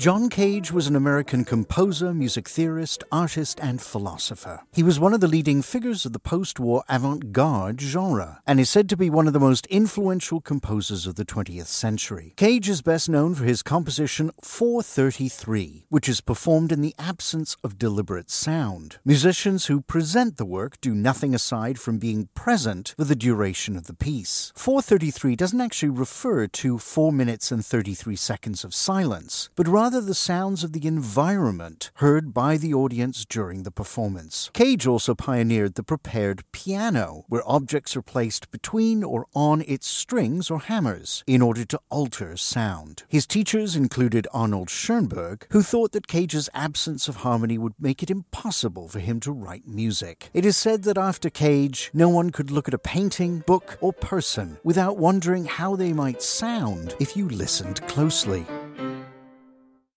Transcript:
John Cage was an American composer, music theorist, artist, and philosopher. He was one of the leading figures of the post war avant garde genre and is said to be one of the most influential composers of the 20th century. Cage is best known for his composition 433, which is performed in the absence of deliberate sound. Musicians who present the work do nothing aside from being present for the duration of the piece. 433 doesn't actually refer to 4 minutes and 33 seconds of silence, but rather the sounds of the environment heard by the audience during the performance. Cage also pioneered the prepared piano, where objects are placed between or on its strings or hammers in order to alter sound. His teachers included Arnold Schoenberg, who thought that Cage's absence of harmony would make it impossible for him to write music. It is said that after Cage, no one could look at a painting, book, or person without wondering how they might sound if you listened closely.